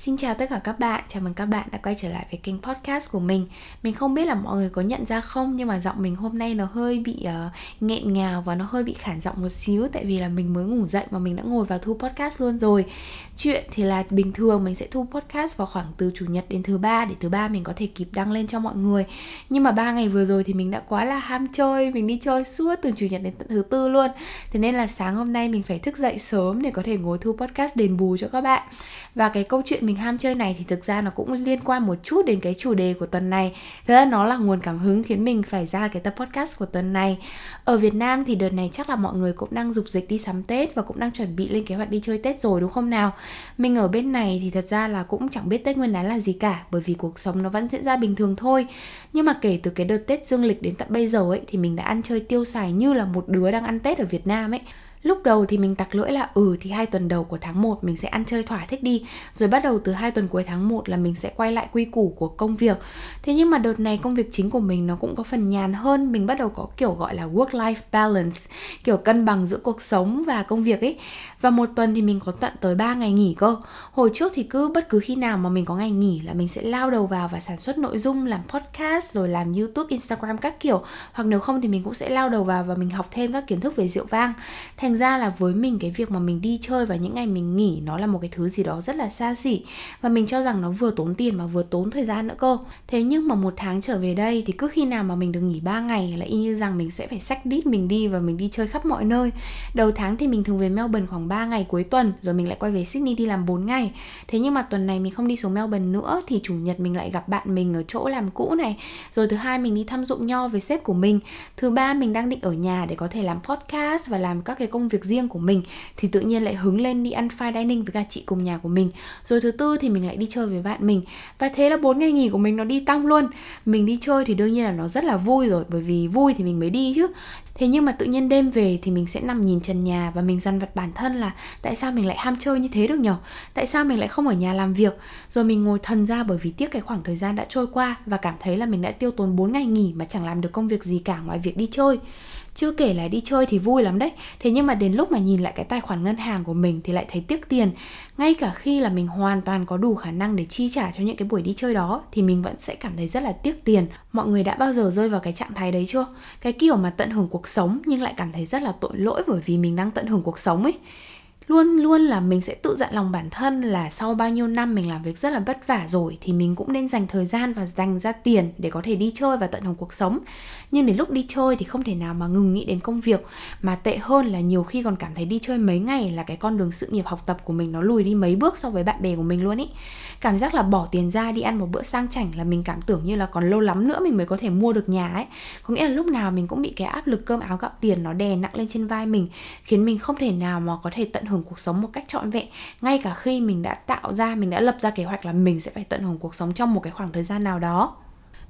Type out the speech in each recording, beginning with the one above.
Xin chào tất cả các bạn, chào mừng các bạn đã quay trở lại với kênh podcast của mình. Mình không biết là mọi người có nhận ra không nhưng mà giọng mình hôm nay nó hơi bị uh, nghẹn ngào và nó hơi bị khản giọng một xíu Tại vì là mình mới ngủ dậy mà mình đã ngồi vào thu podcast luôn rồi. Chuyện thì là bình thường mình sẽ thu podcast vào khoảng từ chủ nhật đến thứ ba Để thứ ba mình có thể kịp đăng lên cho mọi người. Nhưng mà ba ngày vừa rồi thì mình đã quá là ham chơi Mình đi chơi suốt từ chủ nhật đến tận thứ tư luôn. Thế nên là sáng hôm nay mình phải thức dậy sớm để có thể ngồi thu podcast đền bù cho các bạn. Và cái câu chuyện mình ham chơi này thì thực ra nó cũng liên quan một chút đến cái chủ đề của tuần này. Thế ra nó là nguồn cảm hứng khiến mình phải ra cái tập podcast của tuần này. Ở Việt Nam thì đợt này chắc là mọi người cũng đang dục dịch đi sắm Tết Và cũng đang chuẩn bị lên kế hoạch đi chơi Tết rồi, đúng không nào? Mình ở bên này thì thật ra là cũng chẳng biết Tết Nguyên đán là gì cả, Bởi vì cuộc sống nó vẫn diễn ra bình thường thôi. Nhưng mà kể từ cái đợt Tết dương lịch đến tận bây giờ ấy, Thì mình đã ăn chơi tiêu xài như là một đứa đang ăn Tết ở Việt Nam ấy. Lúc đầu thì mình tặc lưỡi là ừ thì hai tuần đầu của tháng 1 mình sẽ ăn chơi thỏa thích đi. Rồi bắt đầu từ hai tuần cuối tháng 1 là mình sẽ quay lại quy củ của công việc. Thế nhưng mà đợt này công việc chính của mình nó cũng có phần nhàn hơn. Mình bắt đầu có kiểu gọi là work-life balance, Kiểu cân bằng giữa cuộc sống và công việc ấy. Và một tuần thì mình có tận tới 3 ngày nghỉ cơ. Hồi trước thì cứ bất cứ khi nào mà mình có ngày nghỉ là mình sẽ lao đầu vào và sản xuất nội dung Làm podcast rồi làm youtube, instagram các kiểu. Hoặc nếu không thì mình cũng sẽ lao đầu vào và mình học thêm các kiến thức về rượu vang. Thành ra là với mình cái việc mà mình đi chơi và những ngày mình nghỉ nó là một cái thứ gì đó rất là xa xỉ. Và mình cho rằng nó vừa tốn tiền mà vừa tốn thời gian nữa cơ. Thế nhưng mà một tháng trở về đây thì cứ khi nào mà mình được nghỉ 3 ngày là y như rằng mình sẽ phải sách đít mình đi và mình đi chơi khắp mọi nơi. Đầu tháng thì mình thường về Melbourne khoảng 3 ngày cuối tuần, rồi mình lại quay về Sydney đi làm 4 ngày. Thế nhưng mà tuần này mình không đi xuống Melbourne nữa, thì chủ nhật mình lại gặp bạn mình ở chỗ làm cũ này. Rồi thứ hai mình đi thăm dụng nho với sếp của mình. Thứ ba mình đang định ở nhà để có thể làm podcast và làm các cái công việc riêng của mình. Thì tự nhiên lại hứng lên đi ăn fine dining với cả chị cùng nhà của mình. Rồi thứ tư thì mình lại đi chơi với bạn mình. Và thế là bốn ngày nghỉ của mình nó đi tăng luôn. Mình đi chơi thì đương nhiên là nó rất là vui rồi, bởi vì vui thì mình mới đi chứ. Thế nhưng mà tự nhiên đêm về thì mình sẽ nằm nhìn trần nhà và mình dằn vặt bản thân là tại sao mình lại ham chơi như thế được nhở? Tại sao mình lại không ở nhà làm việc? Rồi mình ngồi thần ra bởi vì tiếc cái khoảng thời gian đã trôi qua và cảm thấy là mình đã tiêu tốn 4 ngày nghỉ mà chẳng làm được công việc gì cả ngoài việc đi chơi chưa kể là đi chơi thì vui lắm đấy. Thế nhưng mà đến lúc mà nhìn lại cái tài khoản ngân hàng của mình thì lại thấy tiếc tiền. Ngay cả khi là mình hoàn toàn có đủ khả năng để chi trả cho những cái buổi đi chơi đó, thì mình vẫn sẽ cảm thấy rất là tiếc tiền. Mọi người đã bao giờ rơi vào cái trạng thái đấy chưa? Cái kiểu mà tận hưởng cuộc sống nhưng lại cảm thấy rất là tội lỗi bởi vì mình đang tận hưởng cuộc sống ấy luôn luôn là mình sẽ tự dặn lòng bản thân là sau bao nhiêu năm mình làm việc rất là vất vả rồi thì mình cũng nên dành thời gian và dành ra tiền để có thể đi chơi và tận hưởng cuộc sống. Nhưng đến lúc đi chơi thì không thể nào mà ngừng nghĩ đến công việc, mà tệ hơn là nhiều khi còn cảm thấy đi chơi mấy ngày là cái con đường sự nghiệp học tập của mình nó lùi đi mấy bước so với bạn bè của mình luôn ý cảm giác là bỏ tiền ra đi ăn một bữa sang chảnh là mình cảm tưởng như là còn lâu lắm nữa mình mới có thể mua được nhà ấy. Có nghĩa là lúc nào mình cũng bị cái áp lực cơm áo gạo tiền nó đè nặng lên trên vai mình, khiến mình không thể nào mà có thể tận hưởng cuộc sống một cách trọn vẹn. Ngay cả khi mình đã tạo ra, mình đã lập ra kế hoạch là mình sẽ phải tận hưởng cuộc sống trong một cái khoảng thời gian nào đó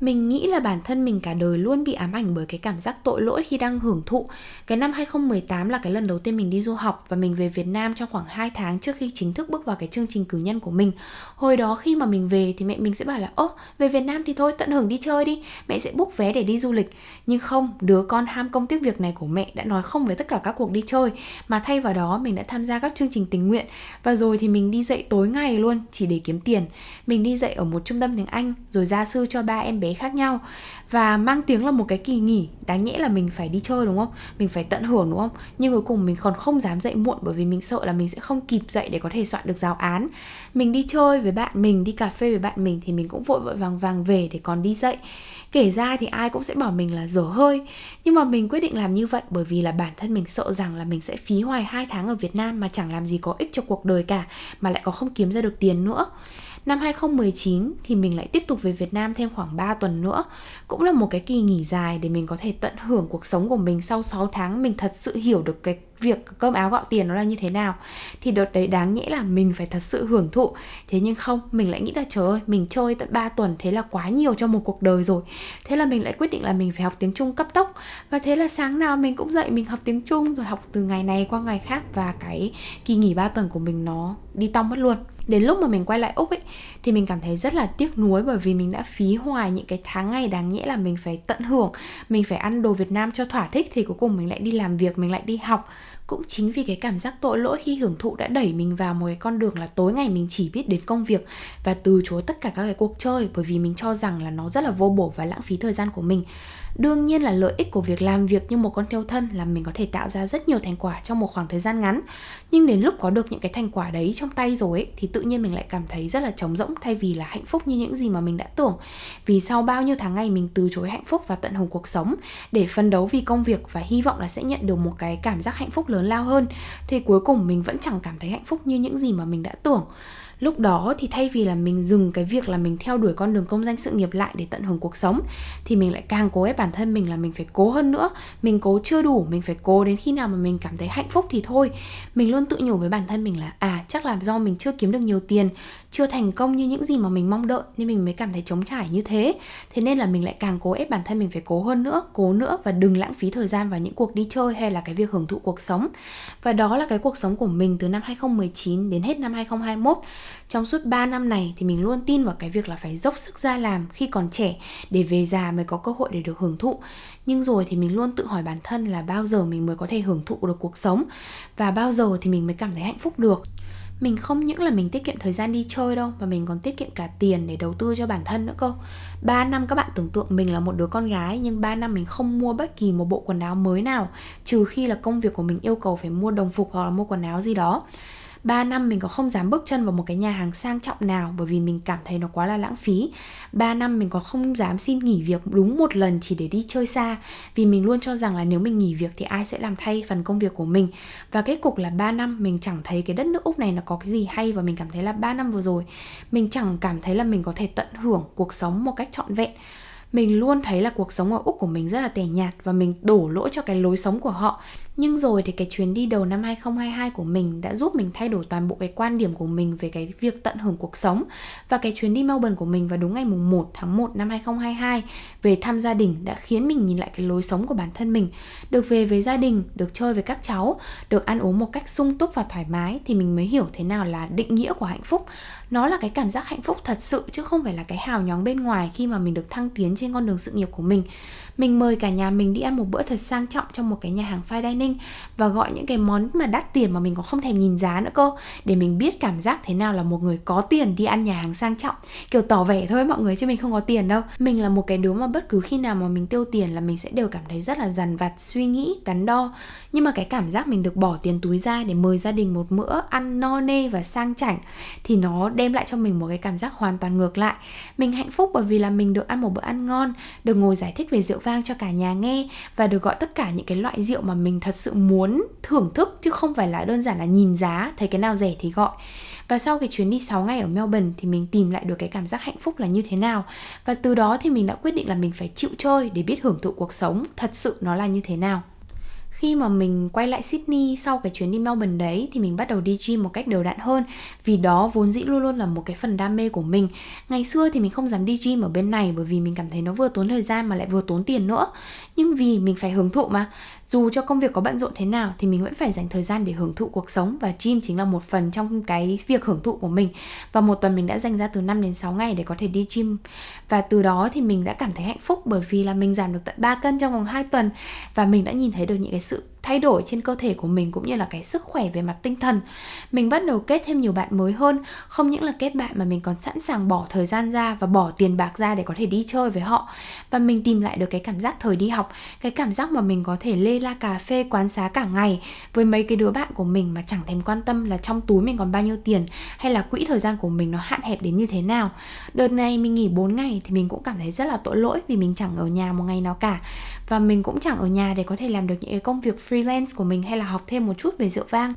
mình nghĩ là bản thân mình cả đời luôn bị ám ảnh bởi cái cảm giác tội lỗi khi đang hưởng thụ. Cái năm 2018 là cái lần đầu tiên mình đi du học và mình về Việt Nam trong khoảng 2 tháng trước khi chính thức bước vào cái chương trình cử nhân của mình. Hồi đó khi mà mình về thì mẹ mình sẽ bảo là ố về Việt Nam thì thôi tận hưởng đi chơi đi, mẹ sẽ book vé để đi du lịch. Nhưng không, đứa con ham công tiếc việc này của mẹ đã nói không với tất cả các cuộc đi chơi mà thay vào đó mình đã tham gia các chương trình tình nguyện và rồi thì mình đi dạy tối ngày luôn chỉ để kiếm tiền. Mình đi dạy ở một trung tâm tiếng Anh rồi gia sư cho ba em bé bé khác nhau. Và mang tiếng là một cái kỳ nghỉ, đáng nhẽ là mình phải đi chơi, đúng không? Mình phải tận hưởng, đúng không? Nhưng cuối cùng mình còn không dám dậy muộn bởi vì mình sợ là mình sẽ không kịp dậy để có thể soạn được giáo án. Mình đi chơi với bạn mình, đi cà phê với bạn mình thì mình cũng vội vội vàng vàng về để còn đi dậy. Kể ra thì ai cũng sẽ bảo mình là dở hơi. Nhưng mà mình quyết định làm như vậy bởi vì là bản thân mình sợ rằng là mình sẽ phí hoài hai tháng ở Việt Nam mà chẳng làm gì có ích cho cuộc đời cả, mà lại có không kiếm ra được tiền nữa. Năm 2019 thì mình lại tiếp tục về Việt Nam thêm khoảng 3 tuần nữa. Cũng là một cái kỳ nghỉ dài để mình có thể tận hưởng cuộc sống của mình Sau 6 tháng mình thật sự hiểu được cái việc cơm áo gạo tiền nó là như thế nào. Thì đợt đấy đáng nhẽ là mình phải thật sự hưởng thụ. Thế nhưng không, mình lại nghĩ là trời ơi, mình chơi tận 3 tuần thế là quá nhiều cho một cuộc đời rồi. Thế là mình lại quyết định là mình phải học tiếng Trung cấp tốc. Và thế là sáng nào mình cũng dậy mình học tiếng Trung, rồi học từ ngày này qua ngày khác. Và cái kỳ nghỉ 3 tuần của mình nó đi tong mất luôn. Đến lúc mà mình quay lại úc ấy, thì mình cảm thấy rất là tiếc nuối bởi vì mình đã phí hoài những cái tháng ngày đáng nhẽ là mình phải tận hưởng. Mình phải ăn đồ việt nam cho thỏa thích thì cuối cùng mình lại đi làm việc, mình lại đi học cũng chính vì cái cảm giác tội lỗi khi hưởng thụ đã đẩy mình vào một cái con đường là tối ngày mình chỉ biết đến công việc và từ chối tất cả các cái cuộc chơi bởi vì mình cho rằng là nó rất là vô bổ và lãng phí thời gian của mình đương nhiên là lợi ích của việc làm việc như một con thiêu thân là mình có thể tạo ra rất nhiều thành quả trong một khoảng thời gian ngắn. Nhưng đến lúc có được những cái thành quả đấy trong tay rồi ấy, thì tự nhiên mình lại cảm thấy rất là trống rỗng thay vì là hạnh phúc như những gì mà mình đã tưởng. Vì sau bao nhiêu tháng ngày mình từ chối hạnh phúc và tận hưởng cuộc sống để phân đấu vì công việc và hy vọng là sẽ nhận được một cái cảm giác hạnh phúc lớn lao hơn thì cuối cùng mình vẫn chẳng cảm thấy hạnh phúc như những gì mà mình đã tưởng lúc đó thì thay vì là mình dừng cái việc là mình theo đuổi con đường công danh sự nghiệp lại để tận hưởng cuộc sống, thì mình lại càng cố ép bản thân mình là mình phải cố hơn nữa. Mình cố chưa đủ, mình phải cố đến khi nào mà mình cảm thấy hạnh phúc thì thôi. Mình luôn tự nhủ với bản thân mình là à chắc là do mình chưa kiếm được nhiều tiền, chưa thành công như những gì mà mình mong đợi nên mình mới cảm thấy trống trải như thế. Thế nên là mình lại càng cố ép bản thân mình phải cố hơn nữa, cố nữa và đừng lãng phí thời gian vào những cuộc đi chơi hay là cái việc hưởng thụ cuộc sống. Và đó là cái cuộc sống của mình từ năm 2019 đến hết năm 2021 trong suốt 3 năm này thì mình luôn tin vào cái việc là phải dốc sức ra làm khi còn trẻ để về già mới có cơ hội để được hưởng thụ. Nhưng rồi thì mình luôn tự hỏi bản thân là bao giờ mình mới có thể hưởng thụ được cuộc sống và bao giờ thì mình mới cảm thấy hạnh phúc được. Mình không những là mình tiết kiệm thời gian đi chơi đâu, mà mình còn tiết kiệm cả tiền để đầu tư cho bản thân nữa cơ. 3 năm các bạn tưởng tượng mình là một đứa con gái, nhưng 3 năm mình không mua bất kỳ một bộ quần áo mới nào, trừ khi là công việc của mình yêu cầu phải mua đồng phục hoặc là mua quần áo gì đó. 3 năm mình còn không dám bước chân vào một cái nhà hàng sang trọng nào bởi vì mình cảm thấy nó quá là lãng phí. 3 năm mình còn không dám xin nghỉ việc đúng một lần chỉ để đi chơi xa, vì mình luôn cho rằng là nếu mình nghỉ việc thì ai sẽ làm thay phần công việc của mình. Và kết cục là 3 năm mình chẳng thấy cái đất nước Úc này nó có cái gì hay và mình cảm thấy là 3 năm vừa rồi, mình chẳng cảm thấy là mình có thể tận hưởng cuộc sống một cách trọn vẹn. Mình luôn thấy là cuộc sống ở Úc của mình rất là tẻ nhạt và mình đổ lỗi cho cái lối sống của họ nhưng rồi thì cái chuyến đi đầu năm 2022 của mình đã giúp mình thay đổi toàn bộ cái quan điểm của mình về cái việc tận hưởng cuộc sống. Và cái chuyến đi Melbourne của mình vào đúng ngày mùng 1 tháng 1 năm 2022 về thăm gia đình đã khiến mình nhìn lại cái lối sống của bản thân mình. Được về với gia đình, được chơi với các cháu, được ăn uống một cách sung túc và thoải mái thì mình mới hiểu thế nào là định nghĩa của hạnh phúc. Nó là cái cảm giác hạnh phúc thật sự chứ không phải là cái hào nhoáng bên ngoài khi mà mình được thăng tiến trên con đường sự nghiệp của mình mình mời cả nhà mình đi ăn một bữa thật sang trọng trong một cái nhà hàng fine dining và gọi những cái món mà đắt tiền mà mình còn không thèm nhìn giá nữa cô để mình biết cảm giác thế nào là một người có tiền đi ăn nhà hàng sang trọng. Kiểu tỏ vẻ thôi mọi người, chứ mình không có tiền đâu. Mình là một cái đứa mà bất cứ khi nào mà mình tiêu tiền là mình sẽ đều cảm thấy rất là dằn vặt, suy nghĩ, đắn đo. Nhưng mà cái cảm giác mình được bỏ tiền túi ra để mời gia đình một bữa ăn no nê và sang chảnh thì nó đem lại cho mình một cái cảm giác hoàn toàn ngược lại. Mình hạnh phúc bởi vì là mình được ăn một bữa ăn ngon, được ngồi giải thích về rượu vang cho cả nhà nghe và được gọi tất cả những cái loại rượu mà mình thật sự muốn thưởng thức, chứ không phải là đơn giản là nhìn giá, thấy cái nào rẻ thì gọi. Và sau cái chuyến đi 6 ngày ở Melbourne thì mình tìm lại được cái cảm giác hạnh phúc là như thế nào. Và từ đó thì mình đã quyết định là mình phải chịu chơi để biết hưởng thụ cuộc sống thật sự nó là như thế nào khi mà mình quay lại Sydney sau cái chuyến đi Melbourne đấy thì mình bắt đầu đi gym một cách đều đặn hơn. Vì đó vốn dĩ luôn luôn là một cái phần đam mê của mình. Ngày xưa thì mình không dám đi gym ở bên này bởi vì mình cảm thấy nó vừa tốn thời gian mà lại vừa tốn tiền nữa. Nhưng vì mình phải hưởng thụ mà, dù cho công việc có bận rộn thế nào thì mình vẫn phải dành thời gian để hưởng thụ cuộc sống và gym chính là một phần trong cái việc hưởng thụ của mình. Và một tuần mình đã dành ra từ 5 đến 6 ngày để có thể đi gym. Và từ đó thì mình đã cảm thấy hạnh phúc bởi vì là mình giảm được tận 3 cân trong vòng 2 tuần. Và mình đã nhìn thấy được những cái sự thay đổi trên cơ thể của mình cũng như là cái sức khỏe về mặt tinh thần. Mình bắt đầu kết thêm nhiều bạn mới hơn, không những là kết bạn mà mình còn sẵn sàng bỏ thời gian ra và bỏ tiền bạc ra để có thể đi chơi với họ. Và mình tìm lại được cái cảm giác thời đi học, cái cảm giác mà mình có thể lê la cà phê, quán xá cả ngày với mấy cái đứa bạn của mình mà chẳng thèm quan tâm là trong túi mình còn bao nhiêu tiền hay là quỹ thời gian của mình nó hạn hẹp đến như thế nào. Đợt này mình nghỉ 4 ngày thì mình cũng cảm thấy rất là tội lỗi vì mình chẳng ở nhà một ngày nào cả. Và mình cũng chẳng ở nhà để có thể làm được những cái công việc free freelance của mình hay là học thêm một chút về rượu vang.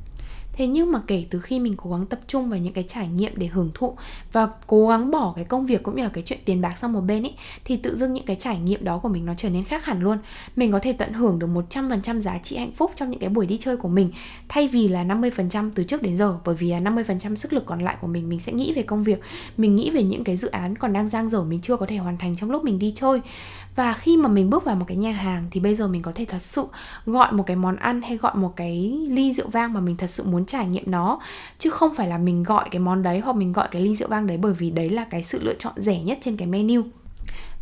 Thế nhưng mà kể từ khi mình cố gắng tập trung vào những cái trải nghiệm để hưởng thụ và cố gắng bỏ cái công việc cũng như là cái chuyện tiền bạc sang một bên ấy thì tự dưng những cái trải nghiệm đó của mình nó trở nên khác hẳn luôn. Mình có thể tận hưởng được 100% giá trị hạnh phúc trong những cái buổi đi chơi của mình, thay vì là 50% từ trước đến giờ, bởi vì là 50% sức lực còn lại của mình mình sẽ nghĩ về công việc, mình nghĩ về những cái dự án còn đang giang dở mình chưa có thể hoàn thành trong lúc mình đi chơi và khi mà mình bước vào một cái nhà hàng thì bây giờ mình có thể thật sự gọi một cái món ăn hay gọi một cái ly rượu vang mà mình thật sự muốn trải nghiệm nó. Chứ không phải là mình gọi cái món đấy hoặc mình gọi cái ly rượu vang đấy bởi vì đấy là cái sự lựa chọn rẻ nhất trên cái menu.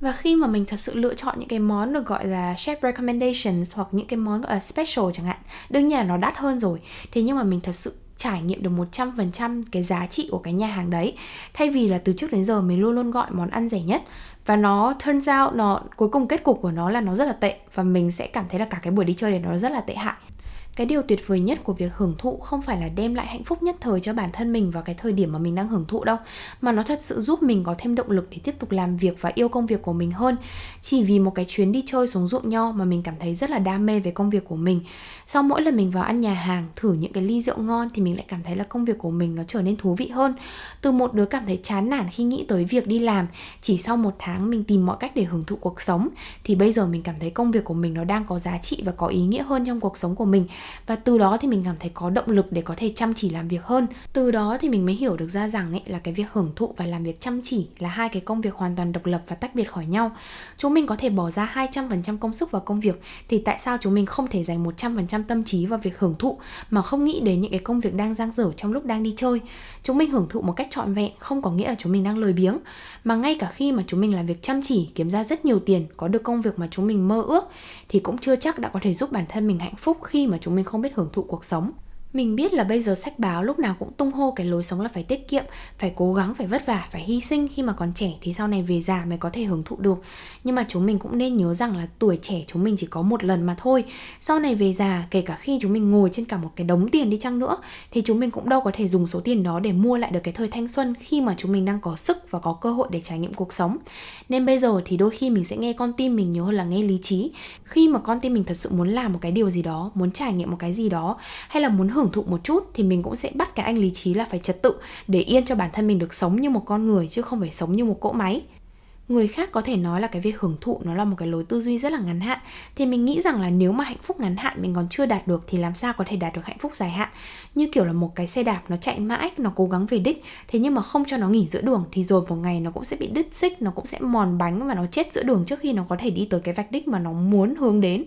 Và khi mà mình thật sự lựa chọn những cái món được gọi là chef recommendations hoặc những cái món gọi là special chẳng hạn, đương nhiên là nó đắt hơn rồi. Thế nhưng mà mình thật sự trải nghiệm được 100% cái giá trị của cái nhà hàng đấy. Thay vì là từ trước đến giờ mình luôn luôn gọi món ăn rẻ nhất và nó turns out nó, cuối cùng kết cục của nó là nó rất là tệ. Và mình sẽ cảm thấy là cả cái buổi đi chơi này nó rất là tệ hại cái điều tuyệt vời nhất của việc hưởng thụ không phải là đem lại hạnh phúc nhất thời cho bản thân mình vào cái thời điểm mà mình đang hưởng thụ đâu, mà nó thật sự giúp mình có thêm động lực để tiếp tục làm việc và yêu công việc của mình hơn. Chỉ vì một cái chuyến đi chơi xuống ruộng nho mà mình cảm thấy rất là đam mê về công việc của mình. Sau mỗi lần mình vào ăn nhà hàng, thử những cái ly rượu ngon thì mình lại cảm thấy là công việc của mình nó trở nên thú vị hơn. Từ một đứa cảm thấy chán nản khi nghĩ tới việc đi làm, chỉ sau một tháng mình tìm mọi cách để hưởng thụ cuộc sống, thì bây giờ mình cảm thấy công việc của mình nó đang có giá trị và có ý nghĩa hơn trong cuộc sống của mình và từ đó thì mình cảm thấy có động lực để có thể chăm chỉ làm việc hơn. Từ đó thì mình mới hiểu được ra rằng ấy là cái việc hưởng thụ và làm việc chăm chỉ là hai cái công việc hoàn toàn độc lập và tách biệt khỏi nhau. Chúng mình có thể bỏ ra 200% công sức vào công việc thì tại sao chúng mình không thể dành 100% tâm trí vào việc hưởng thụ mà không nghĩ đến những cái công việc đang dang dở trong lúc đang đi chơi? Chúng mình hưởng thụ một cách trọn vẹn, không có nghĩa là chúng mình đang lười biếng. Mà ngay cả khi mà chúng mình làm việc chăm chỉ, kiếm ra rất nhiều tiền, có được công việc mà chúng mình mơ ước thì cũng chưa chắc đã có thể giúp bản thân mình hạnh phúc khi mà chúng mình không biết hưởng thụ cuộc sống mình biết là bây giờ sách báo lúc nào cũng tung hô cái lối sống là phải tiết kiệm, phải cố gắng, phải vất vả, phải hy sinh. Khi mà còn trẻ thì sau này về già mới có thể hưởng thụ được. Nhưng mà chúng mình cũng nên nhớ rằng là tuổi trẻ chúng mình chỉ có một lần mà thôi. Sau này về già, kể cả khi chúng mình ngồi trên cả một cái đống tiền đi chăng nữa, thì chúng mình cũng đâu có thể dùng số tiền đó để mua lại được cái thời thanh xuân khi mà chúng mình đang có sức và có cơ hội để trải nghiệm cuộc sống. Nên bây giờ thì đôi khi mình sẽ nghe con tim mình nhiều hơn là nghe lý trí. Khi mà con tim mình thật sự muốn làm một cái điều gì đó, muốn trải nghiệm một cái gì đó, hay là muốn hưởng hưởng thụ một chút thì mình cũng sẽ bắt cái anh lý trí là phải trật tự, để yên cho bản thân mình được sống như một con người chứ không phải sống như một cỗ máy người khác có thể nói là cái việc hưởng thụ nó là một cái lối tư duy rất là ngắn hạn. Thì mình nghĩ rằng là nếu mà hạnh phúc ngắn hạn mình còn chưa đạt được thì làm sao có thể đạt được hạnh phúc dài hạn? Như kiểu là một cái xe đạp nó chạy mãi, nó cố gắng về đích, thế nhưng mà không cho nó nghỉ giữa đường thì rồi một ngày nó cũng sẽ bị đứt xích, nó cũng sẽ mòn bánh và nó chết giữa đường trước khi nó có thể đi tới cái vạch đích mà nó muốn hướng đến.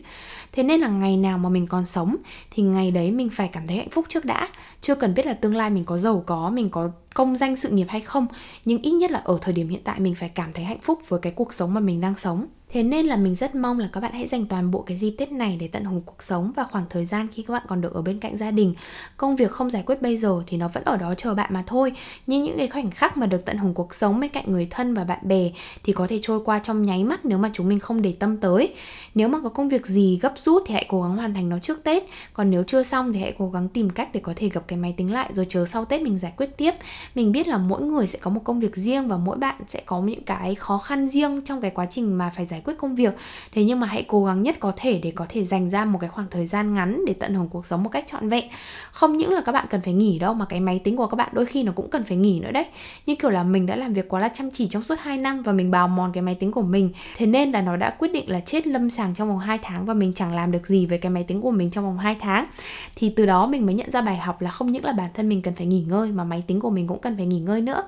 Thế nên là ngày nào mà mình còn sống thì ngày đấy mình phải cảm thấy hạnh phúc trước đã. Chưa cần biết là tương lai mình có giàu có, mình có công danh sự nghiệp hay không, nhưng ít nhất là ở thời điểm hiện tại mình phải cảm thấy hạnh phúc với cái cuộc sống mà mình đang sống. Thế nên là mình rất mong là các bạn hãy dành toàn bộ cái dịp Tết này để tận hưởng cuộc sống và khoảng thời gian khi các bạn còn được ở bên cạnh gia đình. Công việc không giải quyết bây giờ thì nó vẫn ở đó chờ bạn mà thôi. Nhưng những cái khoảnh khắc mà được tận hưởng cuộc sống bên cạnh người thân và bạn bè thì có thể trôi qua trong nháy mắt nếu mà chúng mình không để tâm tới. Nếu mà có công việc gì gấp rút thì hãy cố gắng hoàn thành nó trước Tết. Còn nếu chưa xong thì hãy cố gắng tìm cách để có thể gặp cái máy tính lại rồi chờ sau Tết mình giải quyết tiếp. Mình biết là mỗi người sẽ có một công việc riêng và mỗi bạn sẽ có những cái khó khăn riêng trong cái quá trình mà phải giải quyết công việc. Thế nhưng mà hãy cố gắng nhất có thể để có thể dành ra một cái khoảng thời gian ngắn để tận hưởng cuộc sống một cách trọn vẹn. Không những là các bạn cần phải nghỉ đâu, mà cái máy tính của các bạn đôi khi nó cũng cần phải nghỉ nữa đấy. Như kiểu là mình đã làm việc quá là chăm chỉ trong suốt 2 năm và mình bào mòn cái máy tính của mình. Thế nên là nó đã quyết định là chết lâm sàng trong vòng 2 tháng và mình chẳng làm được gì với cái máy tính của mình trong vòng 2 tháng. Thì từ đó mình mới nhận ra bài học là không những là bản thân mình cần phải nghỉ ngơi mà máy tính của mình cũng cần phải nghỉ ngơi nữa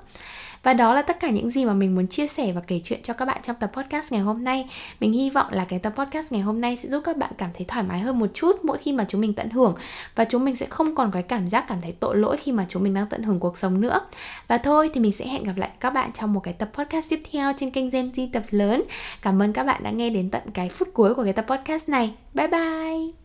và đó là tất cả những gì mà mình muốn chia sẻ và kể chuyện cho các bạn trong tập podcast ngày hôm nay. Mình hy vọng là cái tập podcast ngày hôm nay sẽ giúp các bạn cảm thấy thoải mái hơn một chút mỗi khi mà chúng mình tận hưởng và chúng mình sẽ không còn có cái cảm giác, cảm thấy tội lỗi khi mà chúng mình đang tận hưởng cuộc sống nữa. Và thôi thì mình sẽ hẹn gặp lại các bạn trong một cái tập podcast tiếp theo trên kênh Gen Z tập lớn. Cảm ơn các bạn đã nghe đến tận cái phút cuối của cái tập podcast này. Bye bye.